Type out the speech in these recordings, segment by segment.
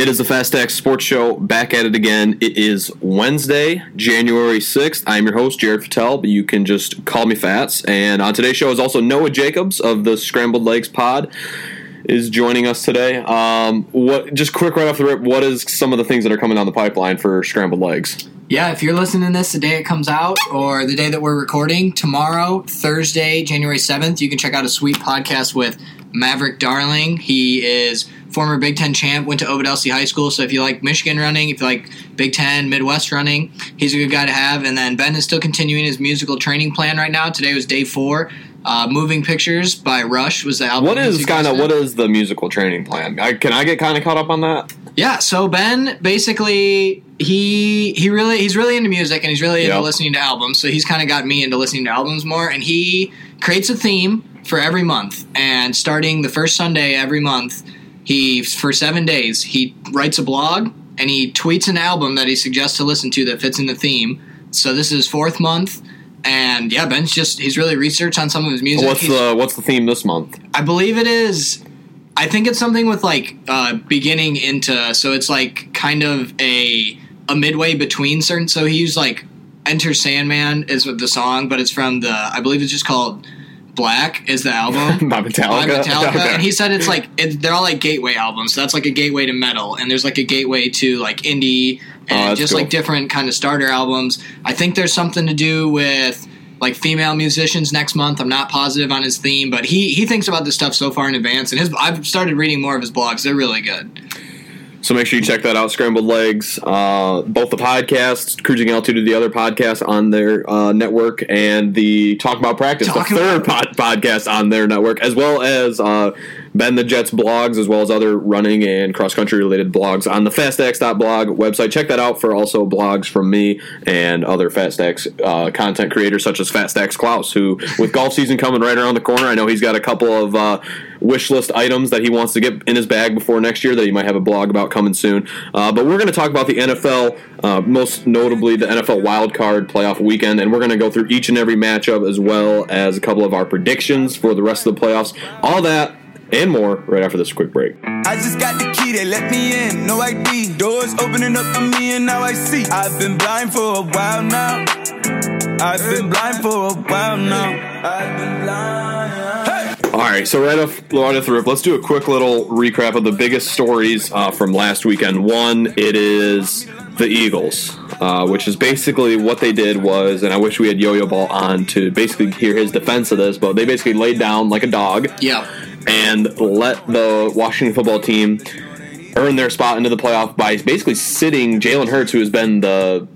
It is the Fat Stacks Sports Show back at it again. It is Wednesday, January 6th. I'm your host, Jared Fattel, but you can just call me Fats. And on today's show is also Noah Jacobs of the Scrambled Legs Pod is joining us today. Um, what just quick right off the rip, what is some of the things that are coming down the pipeline for Scrambled Legs? Yeah, if you're listening to this the day it comes out or the day that we're recording, tomorrow, Thursday, January 7th, you can check out a sweet podcast with Maverick Darling. He is former Big Ten champ, went to Ovid Elsie High School. So if you like Michigan running, if you like Big Ten, Midwest running, he's a good guy to have. And then Ben is still continuing his musical training plan right now. Today was day four. Uh, Moving Pictures by Rush was the album. What is kind of what is the musical training plan? I, can I get kind of caught up on that? Yeah, so Ben basically he he really he's really into music and he's really into Yep. listening to albums. So he's kind of got me into listening to albums more. And he creates a theme for every month. And starting the first Sunday every month, he for seven days he writes a blog and he tweets an album that he suggests to listen to that fits in the theme. So this is fourth month. And yeah, Ben's just he's really researched on some of his music. What's He's- the what's the theme this month? I believe it is. I think it's something with like uh, beginning into. So it's like kind of a a midway between certain. So he used like Enter Sandman is with the song, but it's from the. I believe it's just called Black is the album. By by Metallica. Metallica, Okay. and he said it's like it, they're all like gateway albums. So that's like a gateway to metal, and there's like a gateway to like indie, Oh, and that's just cool. like different kind of starter albums. I think there's something to do with like female musicians next month. I'm not positive on his theme, but he he thinks about this stuff so far in advance, and his I've started reading more of his blogs. They're really good. So make sure you check that out, Scrambled Legs. Uh, both the podcasts, Cruising Altitude, the other podcast on their uh, network, and the Talk About Practice, Talk the third pod- podcast on their network, as well as uh, Ben the Jets blogs, as well as other running and cross country related blogs on the FatStacks.blog website. Check that out for also blogs from me and other Fat Stacks uh, content creators, such as Fat Stacks Klaus, who, with golf season coming right around the corner, I know he's got a couple of uh, wish list items that he wants to get in his bag before next year that he might have a blog about coming soon. Uh, but we're going to talk about the NFL, uh, most notably the NFL wild card playoff weekend, and we're going to go through each and every matchup as well as a couple of our predictions for the rest of the playoffs. All that and more right after this quick break. I just got the key, they let me in, no ID. Doors opening up for me, and now I see. I've been blind for a while now. I've been blind for a while now. I've been blind. Hey! All right, so right off, right off the rip, let's do a quick little recap of the biggest stories uh, from last weekend. One, it is the Eagles, uh, which is basically what they did was, and I wish we had Yo-Yo Ball on to basically hear his defense of this, but they basically laid down like a dog Yeah, and let the Washington football team earn their spot into the playoff by basically sitting Jalen Hurts, who has been the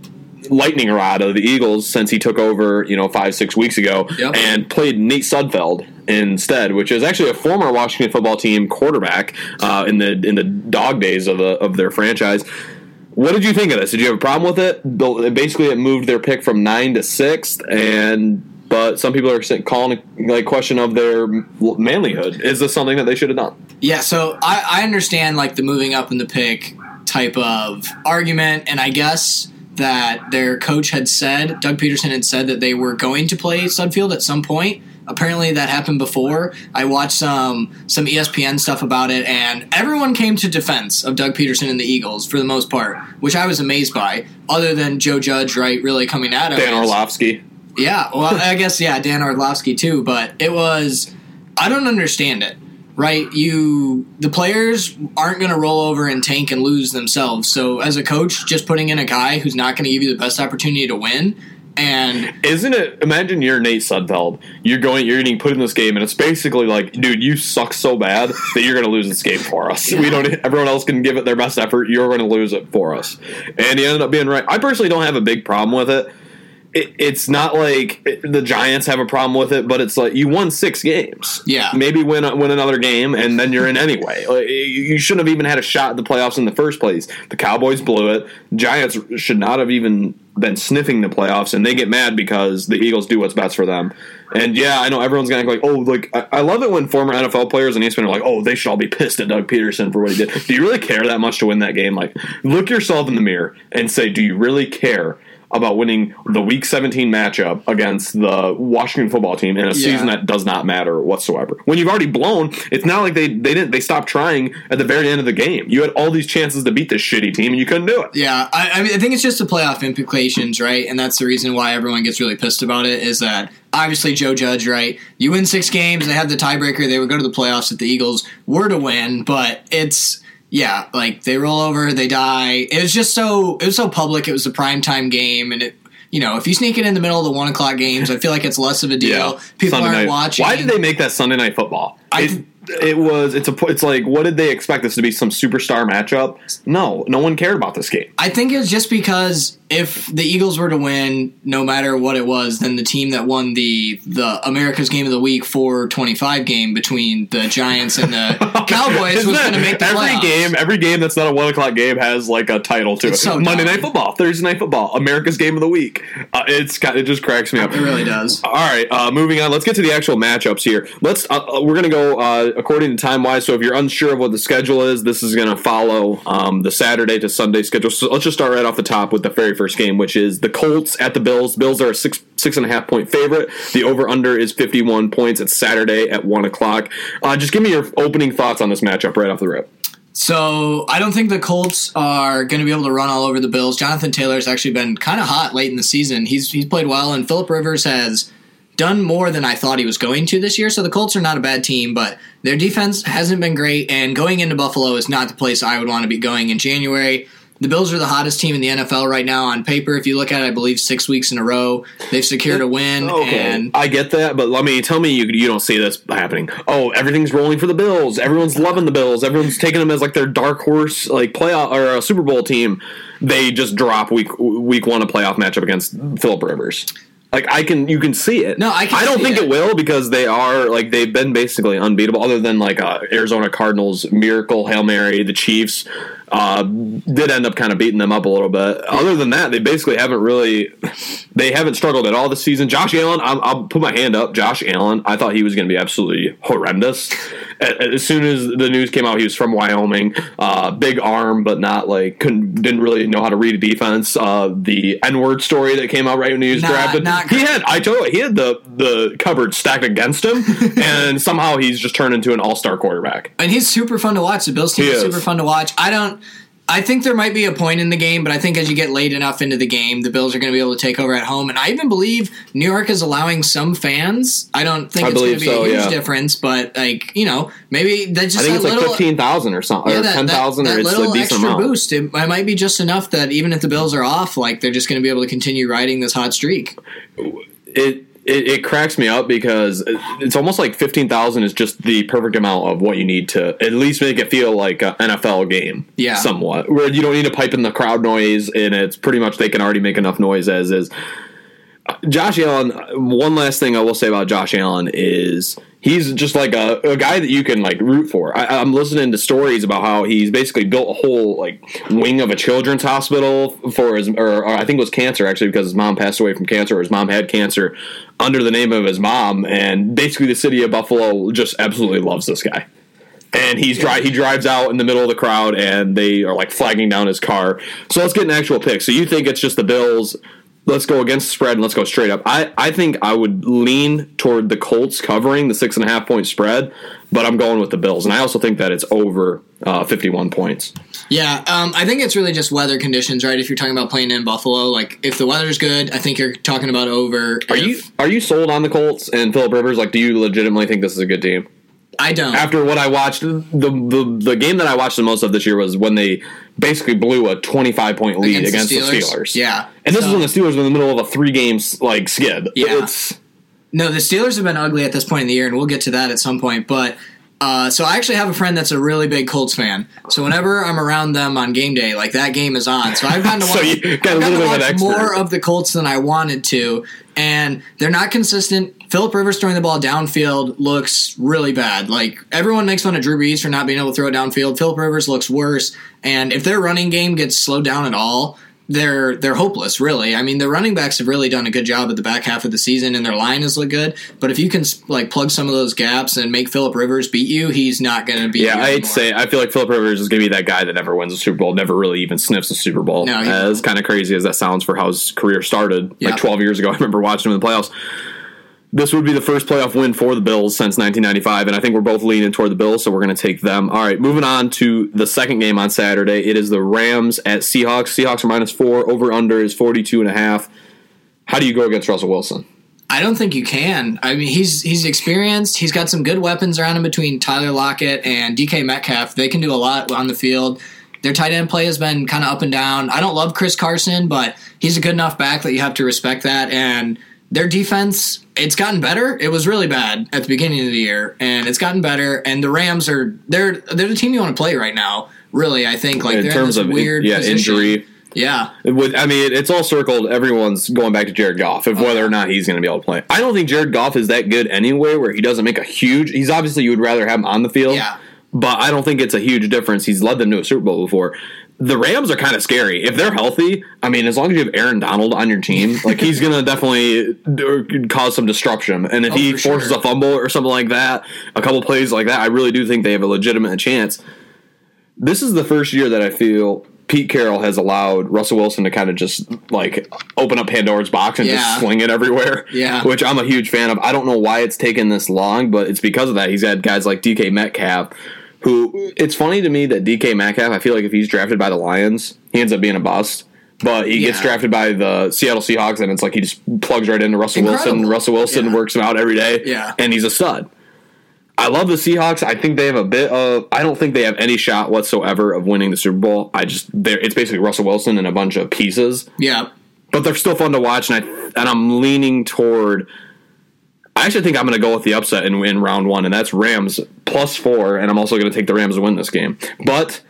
lightning rod of the Eagles since he took over, you know, five six weeks ago, Yep. and played Nate Sudfeld instead, which is actually a former Washington football team quarterback uh, in the in the dog days of the, of their franchise. What did you think of this? Did you have a problem with it? Basically, it moved their pick from nine to sixth, and but some people are calling like question of their manlyhood. Is this something that they should have done? yeah. So I, I understand like the moving up in the pick type of argument, and I guess that their coach had said, Doug Pederson had said that they were going to play Sudfeld at some point. Apparently that happened before. I watched some some ESPN stuff about it, and everyone came to defense of Doug Pederson and the Eagles for the most part, which I was amazed by. Other than Joe Judge, right, really coming at him. Dan Orlovsky. yeah, well, I guess yeah, Dan Orlovsky too. But it was, I don't understand it. Right, you the players aren't going to roll over and tank and lose themselves. So as a coach, just putting in a guy who's not going to give you the best opportunity to win, and Isn't it? Imagine you're Nate Sudfeld. You're going. You're getting put in this game, and it's basically like, dude, you suck so bad that you're going to lose this game for us. We don't. Everyone else can give it their best effort. You're going to lose it for us. And he ended up being right. I personally don't have a big problem with it. it it's not like it- the Giants have a problem with it, but it's like you won six games. Yeah. maybe win win another game, and then you're in anyway. Like, you shouldn't have even had a shot at the playoffs in the first place. The Cowboys blew it. Giants should not have even been sniffing the playoffs, and they get mad because the Eagles do what's best for them. And yeah, I know everyone's gonna like, oh, like I, I love it when former NFL players and ESPN are like, oh, they should all be pissed at Doug Pederson for what he did. Do you really care that much to win that game? Like, look yourself in the mirror and say, do you really care? About winning the Week 17 matchup against the Washington football team in a Yeah. season that does not matter whatsoever. When you've already blown, it's not like they they didn't they stopped trying at the very end of the game. You had all these chances to beat this shitty team and you couldn't do it. Yeah, I, I mean, I think it's just the playoff implications, right? And that's the reason why everyone gets really pissed about it. Is that obviously Joe Judge, right? You win six games, they have the tiebreaker, they would go to the playoffs if the Eagles were to win, but it's yeah, like they roll over, they die. It was just so it was so public. It was a prime time game, and it. You know, if you sneak it in the middle of the one o'clock games, I feel like it's less of a deal. People Sunday aren't night. watching. Why did they make that Sunday night football? I- it, it was it's a it's like what did they expect this to be some superstar matchup? No, no one cared about this game. I think it's just because if the Eagles were to win, no matter what it was, then the team that won the the America's Game of the Week four twenty five game between the Giants and the Cowboys was going to make the every playoffs. game. Every game that's not a one o'clock game has like a title to It's it. so Monday dumb. Night Football, Thursday Night Football, America's Game of the Week. Uh, it's got, it just cracks me up. It really does. All right, uh, moving on. Let's get to the actual matchups here. Let's. Uh, uh, we're going to go uh, according to time wise. So if you're unsure of what the schedule is, this is going to follow um, the Saturday to Sunday schedule. So let's just start right off the top with the very first game, which is the Colts at the Bills. Bills are a six six and a half point favorite. The over under is 51 points. It's Saturday at one o'clock. Uh, just give me your opening thoughts on this matchup right off the rip. So I don't think the Colts are going to be able to run all over the Bills. Jonathan Taylor's actually been kind of hot late in the season. He's he's played well, and Philip Rivers has done more than I thought he was going to this year. So the Colts are not a bad team, but their defense hasn't been great. And going into Buffalo is not the place I would want to be going in January. The Bills are the hottest team in the NFL right now on paper. If you look at it, I believe six weeks in a row they've secured a win. And I get that, but let me tell me you you don't see this happening. Oh, everything's rolling for the Bills. Everyone's loving the Bills. Everyone's taking them as like their dark horse, like playoff or a Super Bowl team. They just drop week week one a playoff matchup against Philip Rivers. Like I can, you can see it. No, I can I don't think it. it. will because they are like they've been basically unbeatable. Other than like uh, Arizona Cardinals miracle hail mary, the Chiefs uh, did end up kind of beating them up a little bit. Other than that, they basically haven't really they haven't struggled at all this season. Josh Allen, I'll, I'll put my hand up. Josh Allen, I thought he was going to be absolutely horrendous. As soon as the news came out, he was from Wyoming, uh, big arm, but not like couldn't didn't really know how to read a defense. Uh, the N word story that came out right when he was Not- drafted, not he had I told you he had the the cupboard stacked against him, and somehow he's just turned into an all star quarterback. and he's super fun to watch. The Bills team is is. super fun to watch. I don't. I think there might be a point in the game, but I think as you get late enough into the game, the Bills are going to be able to take over at home. And I even believe New York is allowing some fans. I don't think I it's going to believe be a huge yeah. difference, but like you know, maybe that's just I think that it's like little fifteen thousand or something, yeah, or that, ten thousand, that, or that it's little a decent extra amount. boost. It, it might be just enough that even if the Bills are off, like they're just going to be able to continue riding this hot streak. it, it it cracks me up because it's almost like fifteen thousand is just the perfect amount of what you need to at least make it feel like an NFL game, Yeah. somewhat where you don't need to pipe in the crowd noise, and it's pretty much they can already make enough noise as is. Josh Allen. One last thing I will say about Josh Allen is he's just like a, a guy that you can like root for. I, I'm listening to stories about how he's basically built a whole like wing of a children's hospital for his, or, or I think it was cancer actually because his mom passed away from cancer, or his mom had cancer under the name of his mom, and basically the city of Buffalo just absolutely loves this guy. And he's dri- he drives out in the middle of the crowd, and they are like flagging down his car. So let's get an actual pick. So you think it's just the Bills? Let's go against the spread and let's go straight up. I, I think I would lean toward the Colts covering the six and a half point spread, but I'm going with the Bills, and I also think that it's over uh, 51 points. Yeah, um, I think it's really just weather conditions, right? If you're talking about playing in Buffalo, like if the weather's good, I think you're talking about over. Are If- you are you sold on the Colts and Philip Rivers? Like, do you legitimately think this is a good team? I don't. After what I watched, the the, the game that I watched the most of this year was when they basically blew a 25 point lead against, Against the, the Steelers. Steelers? Yeah. and this So- is when the Steelers were in the middle of a three games like skid. Yeah. it's No, the Steelers have been ugly at this point in the year, and we'll get to that at some point. But uh, so I actually have a friend that's a really big Colts fan. So whenever I'm around them on game day, like that game is on. So I've gotten to So watch, a I've gotten to bit of an watch more of the Colts than I wanted to, and they're not consistent. Philip Rivers throwing the ball downfield looks really bad. Like everyone makes fun of Drew Brees for not being able to throw it downfield. Philip Rivers looks worse, and if their running game gets slowed down at all. They're they're hopeless. Really, I mean, the running backs have really done a good job at the back half of the season, and their line has looked good. But if you can like plug some of those gaps and make Philip Rivers beat you, he's not going to be Yeah, I'd say I feel like Philip Rivers is going to be that guy that never wins a Super Bowl, never really even sniffs a Super Bowl. No, he uh, as kind of crazy as that sounds for how his career started, Yeah. like 12 years ago. I remember watching him in the playoffs. This would be the first playoff win for the Bills since 1995, and I think we're both leaning toward the Bills, so we're going to take them. All right, moving on to the second game on Saturday. It is the Rams at Seahawks. Seahawks are minus four. Over under is 42 and a half. How do you go against Russell Wilson? I don't think you can. I mean, he's he's experienced. He's got some good weapons around him between Tyler Lockett and DK Metcalf. They can do a lot on the field. Their tight end play has been kind of up and down. I don't love Chris Carson, but he's a good enough back that you have to respect that. And their defense, it's gotten better. It was really bad at the beginning of the year, and it's gotten better. And the Rams are they're they're the team you want to play right now. Really, I think like in they're terms in of weird yeah position. injury. Yeah, With, I mean, it's all circled. Everyone's going back to Jared Goff, if whether or not he's going to be able to play. I don't think Jared Goff is that good anyway, where he doesn't make a huge. He's obviously you would rather have him on the field, Yeah. But I don't think it's a huge difference. He's led them to a Super Bowl before. The Rams are kind of scary if they're healthy. I mean, as long as you have Aaron Donald on your team, like he's going to definitely d- cause some disruption. And if Oh, he for forces sure. a fumble or something like that, a couple plays like that, I really do think they have a legitimate chance this is the first year that I feel Pete Carroll has allowed Russell Wilson to kind of just like open up Pandora's box and Yeah. just sling it everywhere. Yeah. Which I'm a huge fan of. I don't know why it's taken this long, but it's because of that. He's had guys like DK Metcalf, who it's funny to me that DK Metcalf, I feel like if he's drafted by the Lions, he ends up being a bust. But he gets drafted by the Seattle Seahawks, and it's like he just plugs right into Russell Wilson. Russell Wilson Yeah. works him out every day, Yeah. and he's a stud. I love the Seahawks. I think they have a bit of. I don't think they have any shot whatsoever of winning the Super Bowl. I just, it's basically Russell Wilson and a bunch of pieces, yeah. but they're still fun to watch. And I and I'm leaning toward. I actually think I'm going to go with the upset in, in round one, and that's Rams plus four. And I'm also going to take the Rams to win this game. But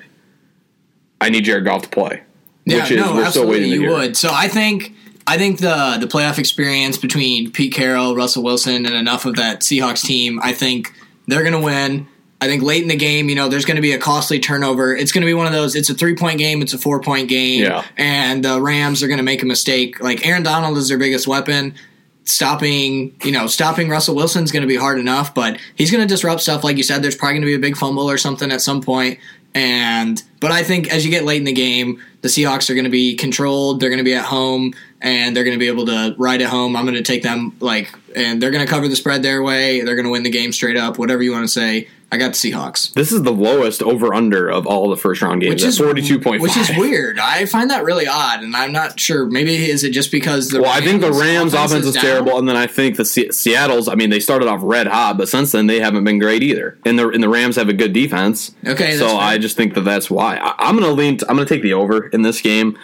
I need Jared Goff to play, Yeah, which is no, we're still absolutely waiting you would. So I think I think the the playoff experience between Pete Carroll, Russell Wilson, and enough of that Seahawks team, I think they're going to win. I think late in the game, you know, there's going to be a costly turnover. It's going to be one of those. It's a three point game. It's a four point game. Yeah. And the Rams are going to make a mistake. Like Aaron Donald is their biggest weapon. Stopping, you know, stopping Russell Wilson's going to be hard enough, but he's going to disrupt stuff. Like you said, there's probably going to be a big fumble or something at some point. And but I think as you get late in the game, the Seahawks are going to be controlled. They're going to be at home, and they're going to be able to ride at home. I'm going to take them like, and they're going to cover the spread their way. They're going to win the game straight up. Whatever you want to say, I got the Seahawks. This is the lowest over under of all the first round games. Which at is 42.5. Which is weird. I find that really odd, and I'm not sure. Maybe is it just because the Well, I think the Rams offense is down? terrible, and then I think the Se- Seattle's. I mean, they started off red hot, but since then they haven't been great either. And the and the Rams have a good defense. Okay, so fair. I just think that that's why I, I'm going to lean. T- I'm going to take the over in this game,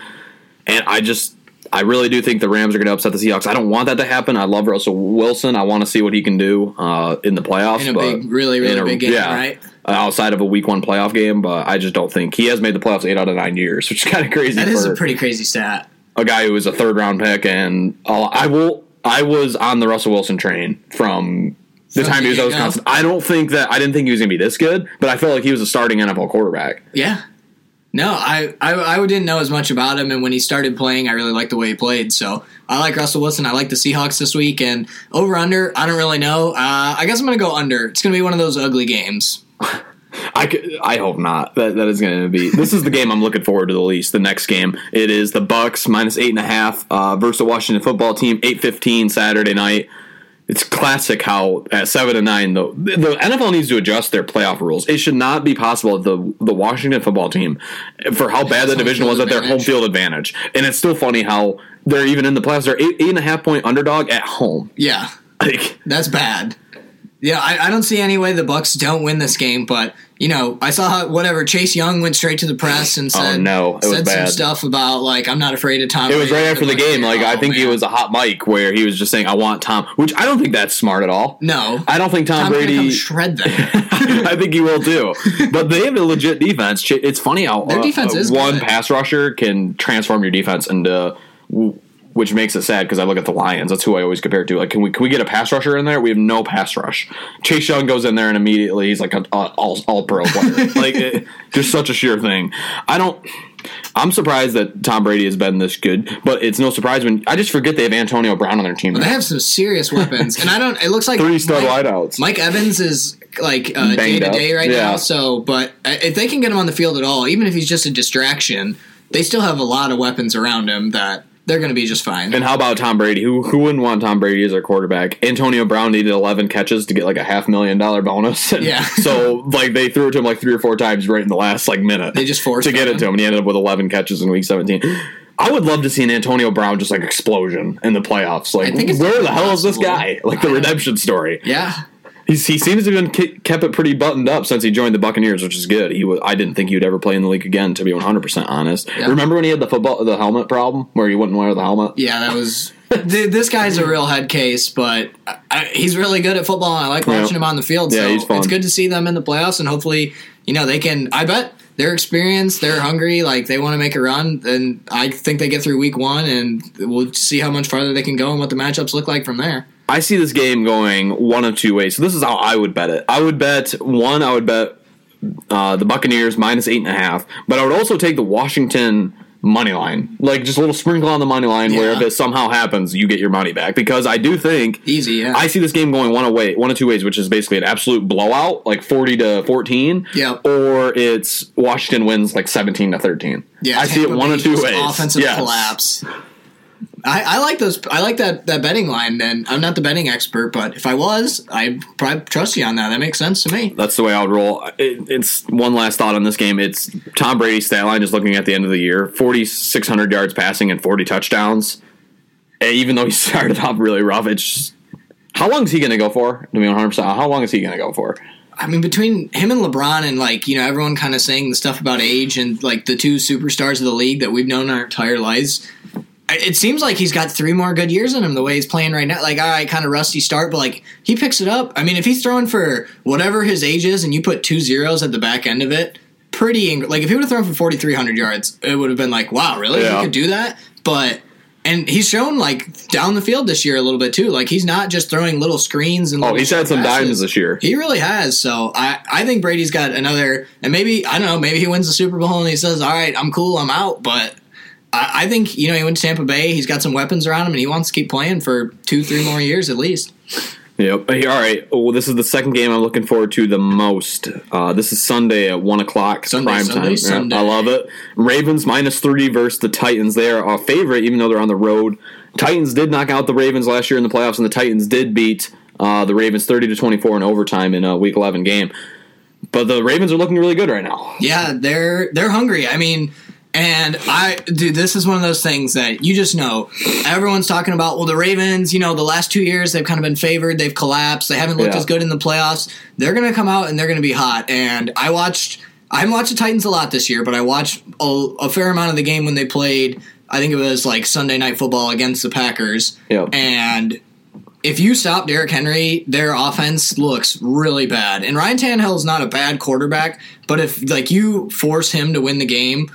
and I just. I really do think the Rams are going to upset the Seahawks. I don't want that to happen. I love Russell Wilson. I want to see what he can do uh, in the playoffs. In a big- really, really a- big game, right? uh, outside of a Week One playoff game, but I just don't think he has made the playoffs eight out of nine years, which is kind of crazy. That is a pretty crazy stat. a guy who was a third round pick, and uh, I will. I was on the Russell Wilson train from the time he was at? Wisconsin. I don't think that I didn't think he was going to be this good, but I felt like he was a starting NFL quarterback. Yeah. No, I, I I didn't know as much about him, and when he started playing, I really liked the way he played. So I like Russell Wilson. I like the Seahawks this week, and over under. I don't really know. Uh, I guess I'm to go under. It's to be one of those ugly games. I, could, I hope not. That that is going to be. This is the game I'm looking forward to the least. The next game it is the Bucks minus eight and a half uh, versus the Washington Football Team. Eight fifteen Saturday night. It's classic how at seven and nine though the the NFL needs to adjust their playoff rules. It should not be possible that the the Washington Football Team, for how bad the division was, at their home field advantage. And it's still funny how they're even in the playoffs. They're eight, eight and a half point underdog at home. Yeah, Like that's bad. Yeah, I, I don't see any way the Bucks don't win this game, but you know, I saw how, whatever Chase Young went straight to the press and said Oh, no, it was said bad. some stuff about like I'm not afraid of Tom. It was Brady." right after the game. Like I Oh, think he was a hot mic where he was just saying, "I want Tom," which I don't think that's smart at all. no. I don't think Tom, gonna Brady. shred them. I think he will too. But they have a legit defense. It's funny how Their defense uh, is one good. pass rusher can transform your defense into. Which makes it sad because I look at the Lions. That's who I always compare it to. Like, can we can we get a pass rusher in there? We have no pass rush. Chase Young goes in there and immediately he's like an all all pro player. like, it, just such a sure thing. I don't. I'm surprised that Tom Brady has been this good, but it's no surprise when I just forget they have Antonio Brown on their team. They have some serious weapons, and I don't. It looks like Three star Mike, wideouts. Mike Evans is like uh, day to day right Yeah. now. So, but uh, if they can get him on the field at all, even if he's just a distraction, they still have a lot of weapons around him that they're going to be just fine. And how about Tom Brady? Who who wouldn't want Tom Brady as their quarterback? Antonio Brown needed 11 catches to get like a half million dollar bonus. And Yeah. so like they threw it to him like three or four times right in the last like minute. They just forced to get him. it to him, and he ended up with 11 catches in week 17. I would love to see an Antonio Brown just like explosion in the playoffs. Like where the hell is this guy? Like the redemption story. yeah, He's, he seems to have been kept it pretty buttoned up since he joined the Buccaneers, which is good. He was, I didn't think he would ever play in the league again, to be 100 percent honest. Yeah. Remember when he had the football the helmet problem where he wouldn't wear the helmet? yeah, that was. th- this guy's a real head case, but I, he's really good at football, and I like Yeah. watching him on the field. Yeah, so he's fun. it's good to see them in the playoffs, and hopefully, you know, they can. I bet they're experienced, they're hungry, like they want to make a run, and I think they get through week one, and we'll see how much farther they can go and what the matchups look like from there. I see this game going one of two ways. So this is how I would bet it. I would bet one. I would bet uh, the Buccaneers minus eight and a half, but I would also take the Washington money line, like just a little sprinkle on the money line, where if it somehow happens, you get your money back. Because I do think Easy, yeah. I see this game going one away, one of two ways, which is basically an absolute blowout, like forty to fourteen, Yeah. or it's Washington wins like seventeen to thirteen. yeah, I see it one of two ways. Offensive Yes. collapse. I, I like those. I like that that betting line. And I'm not the betting expert, but if I was, I'd probably trust you on that. That makes sense to me. That's the way I would roll. It, it's one last thought on this game. It's Tom Brady's stat line. Just looking at the end of the year, forty six hundred yards passing and forty touchdowns. And even though he started off really rough, it's just, how long is he going to go for? To be one hundred percent, how long is he going to go for? I mean, between him and LeBron, and like you know, everyone kind of saying the stuff about age and like the two superstars of the league that we've known our entire lives. It seems like he's got three more good years in him the way he's playing right now. Like, all right, kind of rusty start, but like he picks it up. I mean, if he's throwing for whatever his age is, and you put two zeros at the back end of it, pretty ing- like if he would have thrown for forty three hundred yards, it would have been like, wow, really? Yeah. He could do that, but. And he's shown like down the field this year a little bit too. Like he's not just throwing little screens and Oh, he's had some passes. dimes this year. He really has. So I, I think Brady's got another, and maybe I don't know. Maybe he wins the Super Bowl and he says, "All right, I'm cool, I'm out." But I, I think you know he went to Tampa Bay. He's got some weapons around him, and he wants to keep playing for two, three more years at least. Yep. All right. Well, this is the second game I'm looking forward to the most. Uh, this is Sunday at one o'clock Sunday, prime Sunday, time. Yeah, Sunday. I love it. Ravens minus three versus the Titans. They are a favorite, even though they're on the road. Titans did knock out the Ravens last year in the playoffs, and the Titans did beat uh, the Ravens thirty to twenty four in overtime in a Week eleven game. But the Ravens are looking really good right now. Yeah, they're they're hungry. I mean, and I dude, this is one of those things that you just know. Everyone's talking about. Well, the Ravens, you know, the last two years they've kind of been favored. They've collapsed. They haven't looked Yeah. as good in the playoffs. They're going to come out and they're going to be hot. And I watched. I haven't watched the Titans a lot this year, but I watched a, a fair amount of the game when they played. I think it was like Sunday night football against the Packers. Yep. And if you stop Derrick Henry, their offense looks really bad. And Ryan Tannehill's not a bad quarterback, but if like you force him to win the game,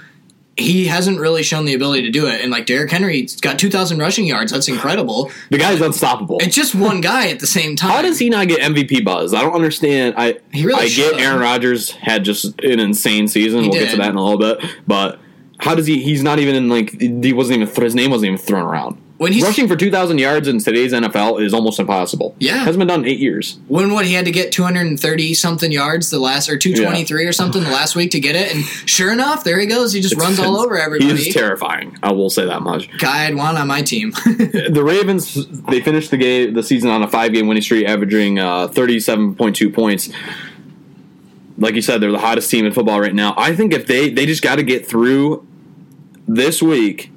he hasn't really shown the ability to do it. And like Derrick Henry's got two thousand rushing yards, that's incredible. The guy's unstoppable. It's just one guy at the same time. How does he not get MVP buzz? I don't understand. I He really I should. get Aaron Rodgers had just an insane season. He we'll get to that in a little bit. But how does he? He's not even in like he wasn't even his name wasn't even thrown around. When he's- rushing for two thousand yards in today's NFL is almost impossible. Yeah. hasn't been done in eight years. when what he had to get 230 something yards the last or 223 or something the last week to get it and sure enough there he goes he just runs all over everybody He is terrifying. I will say that much. guy I'd want on my team the Ravens they finished the game the season on a five game winning streak, averaging uh, thirty seven point two points. Like you said, they're the hottest team in football right now. I think if they they just got to get through this week,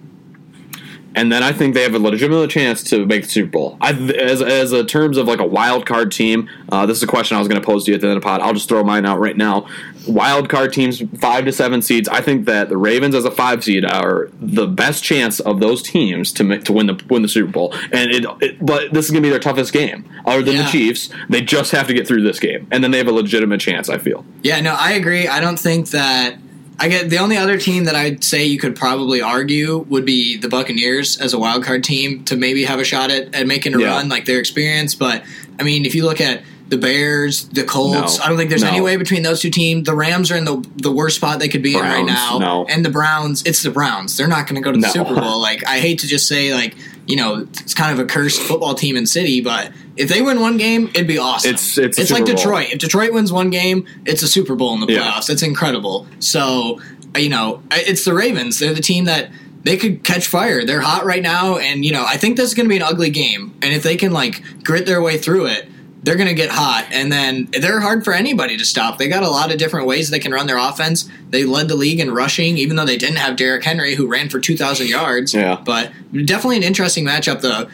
and then I think they have a legitimate chance to make the Super Bowl. I, as as a terms of like a wild card team, uh, this is a question I was going to pose to you at the end of the pod. I'll just throw mine out right now. Wild card teams, five to seven seeds. I think that the Ravens as a five seed are the best chance of those teams to make, to win the win the Super Bowl. And it, it but this is going to be their toughest game, other than Yeah. the Chiefs. They just have to get through this game, and then they have a legitimate chance. I feel. Yeah, no, I agree. I don't think that. I get the only other team that I'd say you could probably argue would be the Buccaneers as a wild card team to maybe have a shot at, at making a Yeah. run, like their experience. But I mean, if you look at the Bears, the Colts. No. I don't think there's No. any way between those two teams. The Rams are in the the worst spot they could be in right now, no. and the Browns. It's the Browns. They're not going to go to the. Super Bowl. Like I hate to just say like you know it's kind of a cursed football team in city, but if they win one game, it'd be awesome. It's- it's a like Bowl. Detroit. If Detroit wins one game, it's a Super Bowl in the Yeah. playoffs. It's incredible. So uh, you know it's the Ravens. They're the team that. They could catch fire. They're hot right now, and you know I think this is going to be an ugly game. And if they can like grit their way through it, they're going to get hot, and then they're hard for anybody to stop. They got a lot of different ways they can run their offense. They led the league in rushing, even though they didn't have Derrick Henry, who ran for two thousand yards. Yeah. but definitely an interesting matchup. The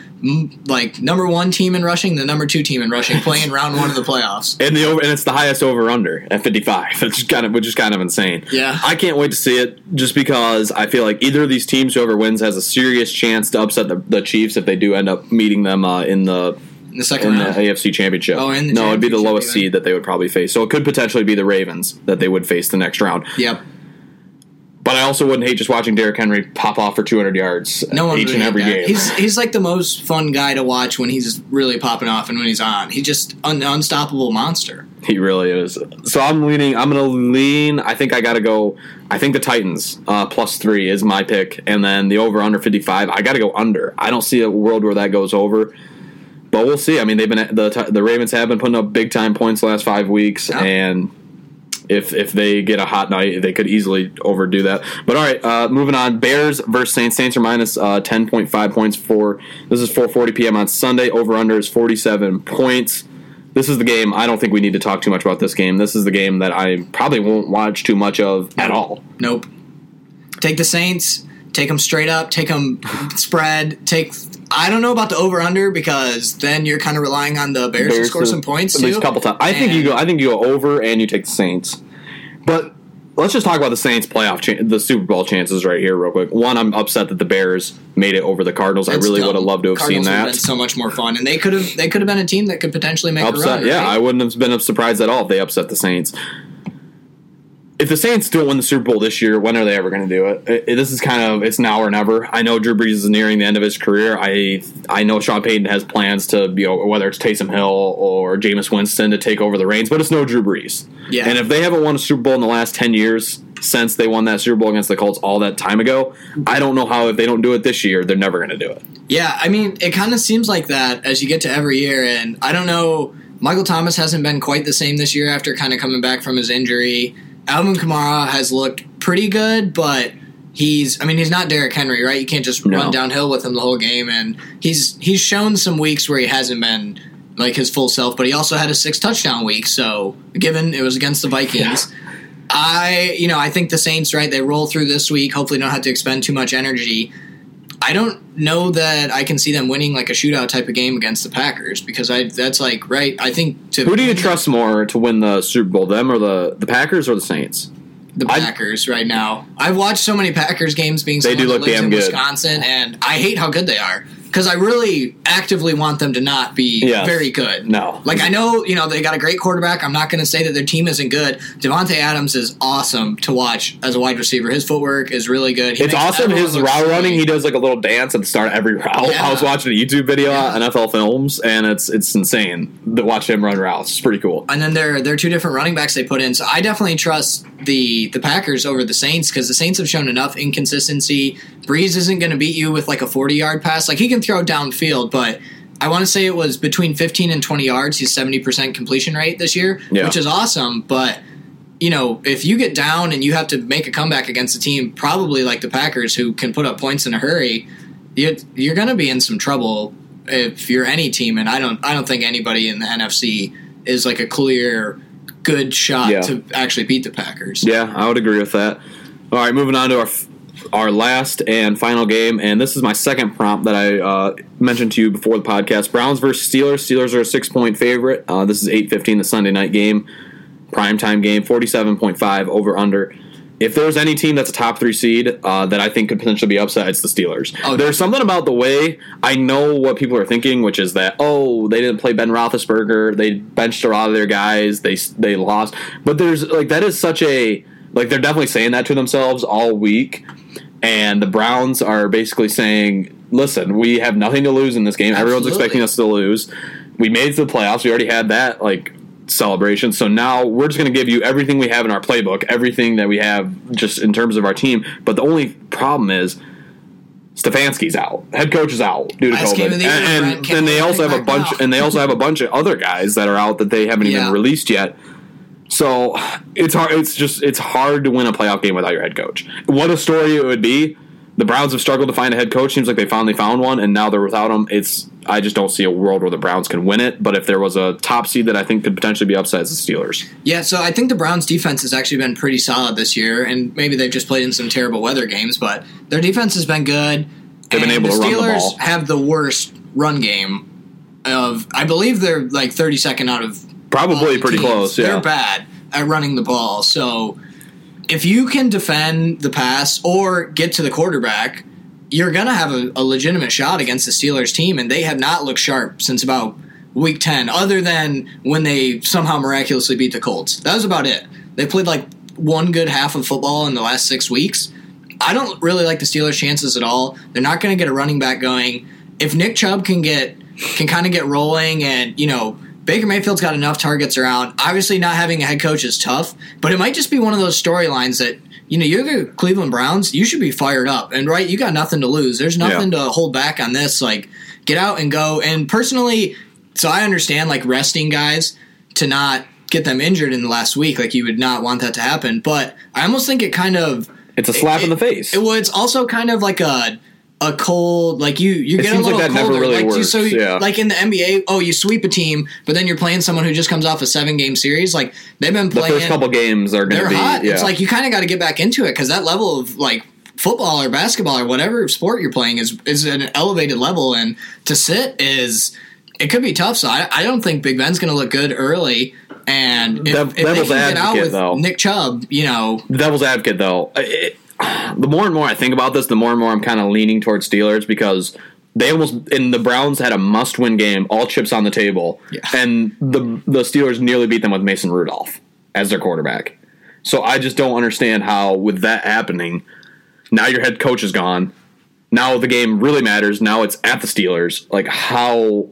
like number one team in rushing, the number two team in rushing, playing round one of the playoffs. And the over, and it's the highest over under at 55. It's kind of which is kind of insane. Yeah. I can't wait to see it just because I feel like either of these teams, whoever wins, has a serious chance to upset the, the Chiefs if they do end up meeting them uh, in the In the second in the AFC Championship. Oh, in the no, it'd be the championship lowest even. seed that they would probably face. So it could potentially be the Ravens that they would face the next round. yep. But I also wouldn't hate just watching Derrick Henry pop off for 200 yards No one each and every game. He's he's like the most fun guy to watch when he's really popping off and when he's on. He's just an unstoppable monster. He really is. So I'm leaning. I'm going to lean. I think I got to go. I think the Titans uh, plus three is my pick, and then the over under 55. I got to go under. I don't see a world where that goes over, but we'll see. I mean, they've been the the Ravens have been putting up big time points the last five weeks, Yeah. and if if they get a hot night, they could easily overdo that. But all right, uh, moving on. Bears versus Saints. Saints are minus uh, ten point five points for this is four forty p.m. on Sunday. Over under is forty seven points. This is the game. I don't think we need to talk too much about this game. This is the game that I probably won't watch too much of at all. Nope. Take the Saints. Take them straight up. Take them spread. Take. I don't know about the over under because then you're kind of relying on the Bears, to score some points at too. least a couple times. I think you go. I think you go over and you take the Saints. But let's just talk about the Saints playoff, chan the Super Bowl chances right here, real quick. One, I'm upset that the Bears made it over the Cardinals. I really dumb. would have loved to have Cardinals seen that. Been so much more fun, and they could have they could have been a team that could potentially make a run. Yeah, right? I wouldn't have been surprised at all if they upset the Saints. If the Saints don't win the Super Bowl this year, when are they ever going to do it? It- it- This is kind of it's now or never. I know Drew Brees is nearing the end of his career. I I know Sean Payton has plans to you know whether it's Taysom Hill or Jameis Winston to take over the reins, but it's no Drew Brees. Yeah. And if they haven't won a Super Bowl in the last ten years since they won that Super Bowl against the Colts all that time ago, I don't know how if they don't do it this year, they're never going to do it. Yeah, I mean, it kind of seems like that as you get to every year, and I don't know. Michael Thomas hasn't been quite the same this year after kind of coming back from his injury. Alvin Kamara has looked pretty good, but he's I mean, he's not Derrick Henry, right? You can't just No. run downhill with him the whole game and he's he's shown some weeks where he hasn't been like his full self, but he also had a six touchdown week, so given it was against the Vikings. I, you know, I think the Saints, right? They roll through this week. Hopefully, don't have to expend too much energy. I don't know that I can see them winning like a shootout type of game against the Packers because I that's like right. I think to Who do you trust more to win the Super Bowl, them or the the Packers or the Saints? the I- Packers right now. I've watched so many Packers games being They do look damn good. Wisconsin, and I hate how good they are because I really actively want them to not be Yes. very good. No. like I know you know they got a great quarterback. I'm not going to say that their team isn't good. Davante Adams is awesome to watch as a wide receiver. His footwork is really good. He It's awesome. His route running, he does like a little dance at the start of every route. Yeah. I was watching a YouTube video Yeah. Uh, on NFL Films, and it's it's insane to watch him run routes. It's pretty cool. and then there there are two different running backs they put in. So I definitely trust the the Packers over the Saints because the Saints have shown enough inconsistency. Brees isn't going to beat you with like a forty yard pass. Like he can throw downfield, but I want to say it was between fifteen and twenty yards. He's seventy percent completion rate this year, Yeah. which is awesome. But you know, if you get down and you have to make a comeback against a team, probably like the Packers, who can put up points in a hurry, you're, you're going to be in some trouble if you're any team. And I don't, I don't think anybody in the NFC is like a clear good shot Yeah. to actually beat the Packers. Yeah, I would agree with that. All right, moving on to our our last and final game, and this is my second prompt that I uh, mentioned to you before the podcast: Browns versus Steelers. Steelers are a six point favorite. Uh, this is eight fifteen, the Sunday night game, prime time game, forty seven point five over under. If there's any team that's a top three seed uh, that I think could potentially be upset, it's the Steelers. Oh, There's something about the way I know what people are thinking, which is that oh, they didn't play Ben Roethlisberger, they benched a lot of their guys, they they lost. But there's like that is such a like they're definitely saying that to themselves all week, and the Browns are basically saying, listen, we have nothing to lose in this game. Everyone's expecting us to lose. We made it to the playoffs. We already had that like celebration. So now we're just going to give you everything we have in our playbook, everything that we have just in terms of our team. But the only problem is Stefanski's out. Head coach is out due to Last COVID, the and, and then they also have a bunch, and they also have a bunch of other guys that are out that they haven't even released yet. So it's hard. It's just it's hard to win a playoff game without your head coach. What a story it would be. The Browns have struggled to find a head coach. Seems like they finally found one, and now they're without him. It's I just don't see a world where the Browns can win it. But if there was a top seed that I think could potentially be upset, it's the Steelers. Yeah, so I think the Browns' defense has actually been pretty solid this year, and maybe they've just played in some terrible weather games, but their defense has been good. They've been able to the run the Steelers ball. have the worst run game of. I believe they're like 32nd out of Probably pretty teams. close. They're bad at running the ball. So if you can defend the pass or get to the quarterback, you're going to have a, a legitimate shot against the Steelers team, and they have not looked sharp since about week 10, other than when they somehow miraculously beat the Colts. That was about it. They played like one good half of football in the last six weeks. I don't really like the Steelers' chances at all. They're not going to get a running back going. If Nick Chubb can get can kind of get rolling, and you know Baker Mayfield's got enough targets around. Obviously, not having a head coach is tough, but it might just be one of those storylines that you know you're the Cleveland Browns. You should be fired up, and right, you got nothing to lose. There's nothing to hold back on this. Like, get out and go. And personally, so I understand like resting guys to not get them injured in the last week. Like, you would not want that to happen. But I almost think it kind of it's a slap in the face. it, well, it's also kind of like a a cold like you you get a like little never colder. really like, you- works, so yeah. like in the NBA, oh, you sweep a team, but then you're playing someone who just comes off a seven game series. Like they've been playing. the first couple games are going they're to be. hot. Yeah. It's like you kind of got to get back into it because that level of like football or basketball or whatever sport you're playing is is at an elevated level, and to sit is it could be tough. So I, I don't think Big Ben's going to look good early. And if, if they can get out with though. Nick Chubb, you know, devil's advocate though it, the more and more i think about this the more and more i'm kind of leaning towards steelers because they almost and the browns had a must-win game all chips on the table Yeah. and the the steelers nearly beat them with mason rudolph as their quarterback. So i just don't understand how with that happening now your head coach is gone. Now the game really matters. Now it's at the steelers. Like how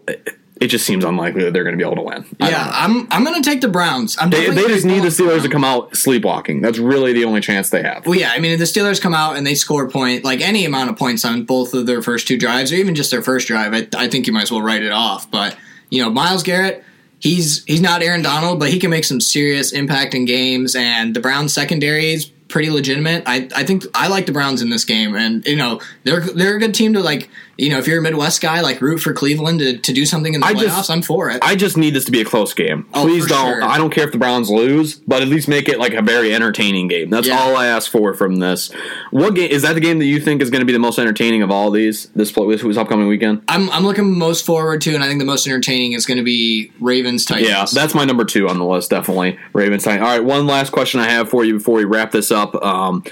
it just seems unlikely that they're going to be able to win I yeah. I'm I'm going to take the Browns. I'm they, they just need the steelers to come out sleepwalking that's really the only chance they have Well, yeah, I mean, if the Steelers come out and they score a point, like any amount of points on both of their first two drives, or even just their first drive, I, I think you might as well write it off. But you know, Myles Garrett, he's he's not Aaron Donald, but he can make some serious impact in games. And the Browns secondary is pretty legitimate. I I think I like the Browns in this game, and you know, they're they're a good team to like. You know, if you're a Midwest guy, like root for Cleveland to, to do something in the I playoffs, just- I'm for it. I just need this to be a close game. Oh, Please don't. sure. I don't care if the Browns lose, but at least make it like a very entertaining game. That's Yeah. all I ask for from this. What game is that? The game that you think is going to be the most entertaining of all these this this upcoming weekend? I'm I'm looking most forward to, and I think the most entertaining is going to be Ravens Titans. Yeah, that's my number two on the list. Definitely Ravens. All right, one last question I have for you before we wrap this up. Um,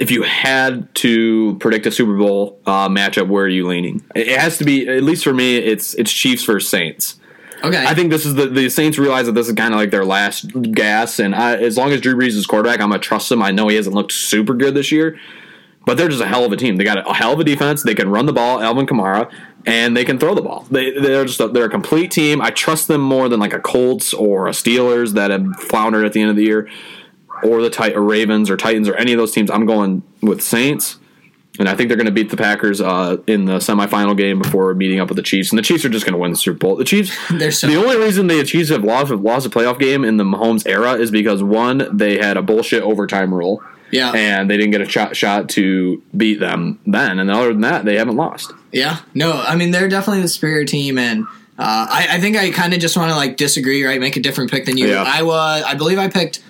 if you had to predict a Super Bowl uh, matchup, where are you leaning? It has to be at least for me. It's it's Chiefs versus Saints. okay. I think this is the the Saints realize that this is kind of like their last gas, and I, as long as Drew Brees is quarterback, I'm gonna trust him. I know he hasn't looked super good this year, but they're just a hell of a team. They got a hell of a defense. They can run the ball, Alvin Kamara, and they can throw the ball. They they're just a, they're a complete team. I trust them more than like a Colts or a Steelers that have floundered at the end of the year, or the Tit- or Ravens or Titans or any of those teams. I'm going with Saints. And I think they're going to beat the Packers uh, in the semifinal game before meeting up with the Chiefs. And the Chiefs are just going to win the Super Bowl. The Chiefs, so- the only reason the Chiefs have lost lost a playoff game in the Mahomes era is because one, they had a bullshit overtime rule, yeah. and they didn't get a shot shot to beat them then. And other than that, they haven't lost. Yeah, no, I mean they're definitely the superior team, and uh, I, I think I kind of just want to like disagree, right? Make a different pick than you. Yeah. I was, I believe I picked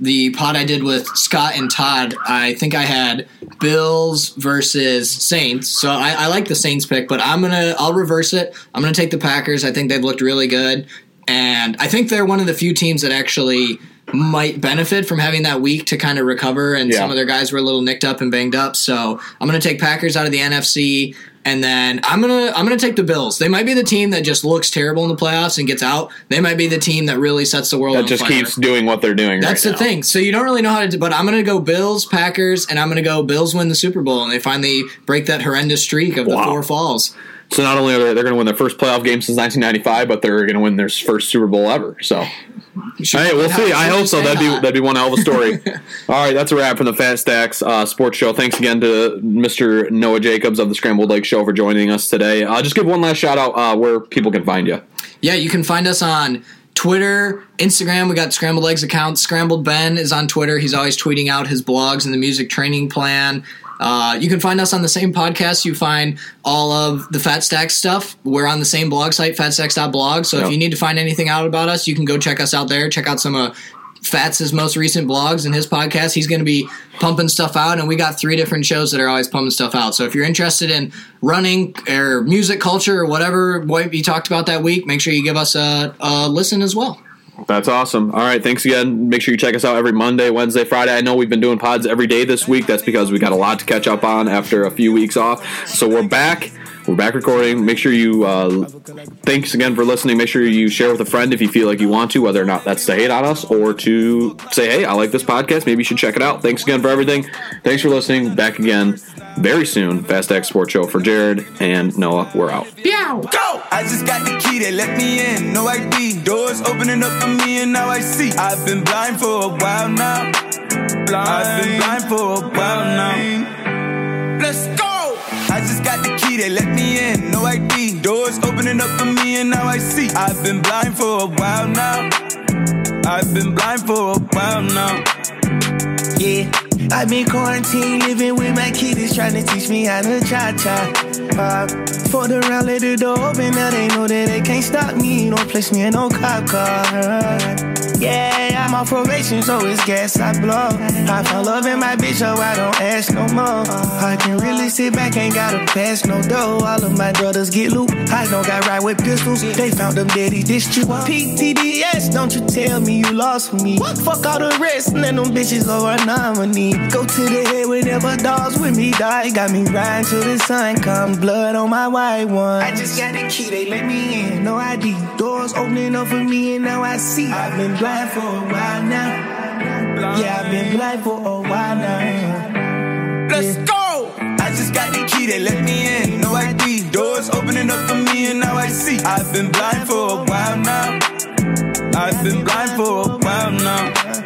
the pod I did with Scott and Todd. I think I had Bills versus Saints, so I, I like the Saints pick, but I'm gonna, I'll reverse it. I'm gonna take the Packers. I think they've looked really good, and I think they're one of the few teams that actually might benefit from having that week to kind of recover and Yeah. some of their guys were a little nicked up and banged up so i'm going to take packers out of the nfc And then I'm gonna I'm gonna take the Bills. They might be the team that just looks terrible in the playoffs and gets out. They might be the team that really sets the world That just fire. keeps doing what they're doing. That's right the now. thing. So you don't really know how to do, but I'm going to go Bills, Packers, and I'm going to go Bills win the Super Bowl, and they finally break that horrendous streak of the Wow. four falls. So not only are they they're going to win their first playoff game since 1995, but they're going to win their first Super Bowl ever. So hey, we'll see. I hope so. That'd be that'd be one hell of a story. All right, that's a wrap from the Fat Stacks uh, Sports Show. Thanks again to Mr. Noah Jacobs of the Scrambled Legs Show for joining us today. Uh, just give one last shout out uh, where people can find you. Yeah, you can find us on Twitter, Instagram. We got Scrambled Legs account. Scrambled Ben is on Twitter. He's always tweeting out his blogs and the music training plan. Uh, you can find us on the same podcast. You find all of the Fat Stacks stuff. We're on the same blog site, fatstacks.blog. So Yep. if you need to find anything out about us, you can go check us out there. Check out some of Fats' most recent blogs and his podcast. He's going to be pumping stuff out, and we got three different shows that are always pumping stuff out. So if you're interested in running or music culture or whatever what you talked about that week, make sure you give us a, a listen as well. That's awesome. All right, thanks again. Make sure you check us out every Monday, Wednesday, Friday. I know we've been doing pods every day this week. That's because we got a lot to catch up on after a few weeks off. So we're back. We're back recording. Make sure you. Uh, thanks again for listening. Make sure you share with a friend if you feel like you want to, whether or not that's to hate on us or to say, "Hey, I like this podcast. Maybe you should check it out." Thanks again for everything. Thanks for listening. Back again very soon. Fat Stacks Sports Show for Jared and Noah. We're out. Go! I just got the key, they let me in, no ID. Doors opening up for me, and now I see. I've been blind for a while now. I've been blind for a while now. Let's go! I just got the key, they let me in, no ID. Doors opening up for me, and now I see. I've been blind for a while now. I've been blind for a while now. Yeah, I've been quarantined, living with my kids, trying to teach me how to cha cha. Uh, fought around, let the door open, now they know that they can't stop me. Don't place me in no cop car. Yeah, I'm on probation, so it's gas I blow. I found love in my bitch, so I don't ask no more. I can really sit back, ain't gotta pass no dough. All of my brothers get loot. I don't got right with pistols. They found them dead. daddy dissed you. PTDS, don't you tell me you lost me. Fuck all the rest, and them bitches over nominee. Go to the head whenever dogs with me die. Got me riding till the sun come, blood on my white one. I just got the key, they let me in, no ID. Doors opening up for me, and now I see. I've been blind for a while while now. Yeah, I've been blind for a while now. Let's go! I just got the key, they let me in. No ID, doors opening up for me, and now I see. I've been blind for a while now. I've been blind for a while now.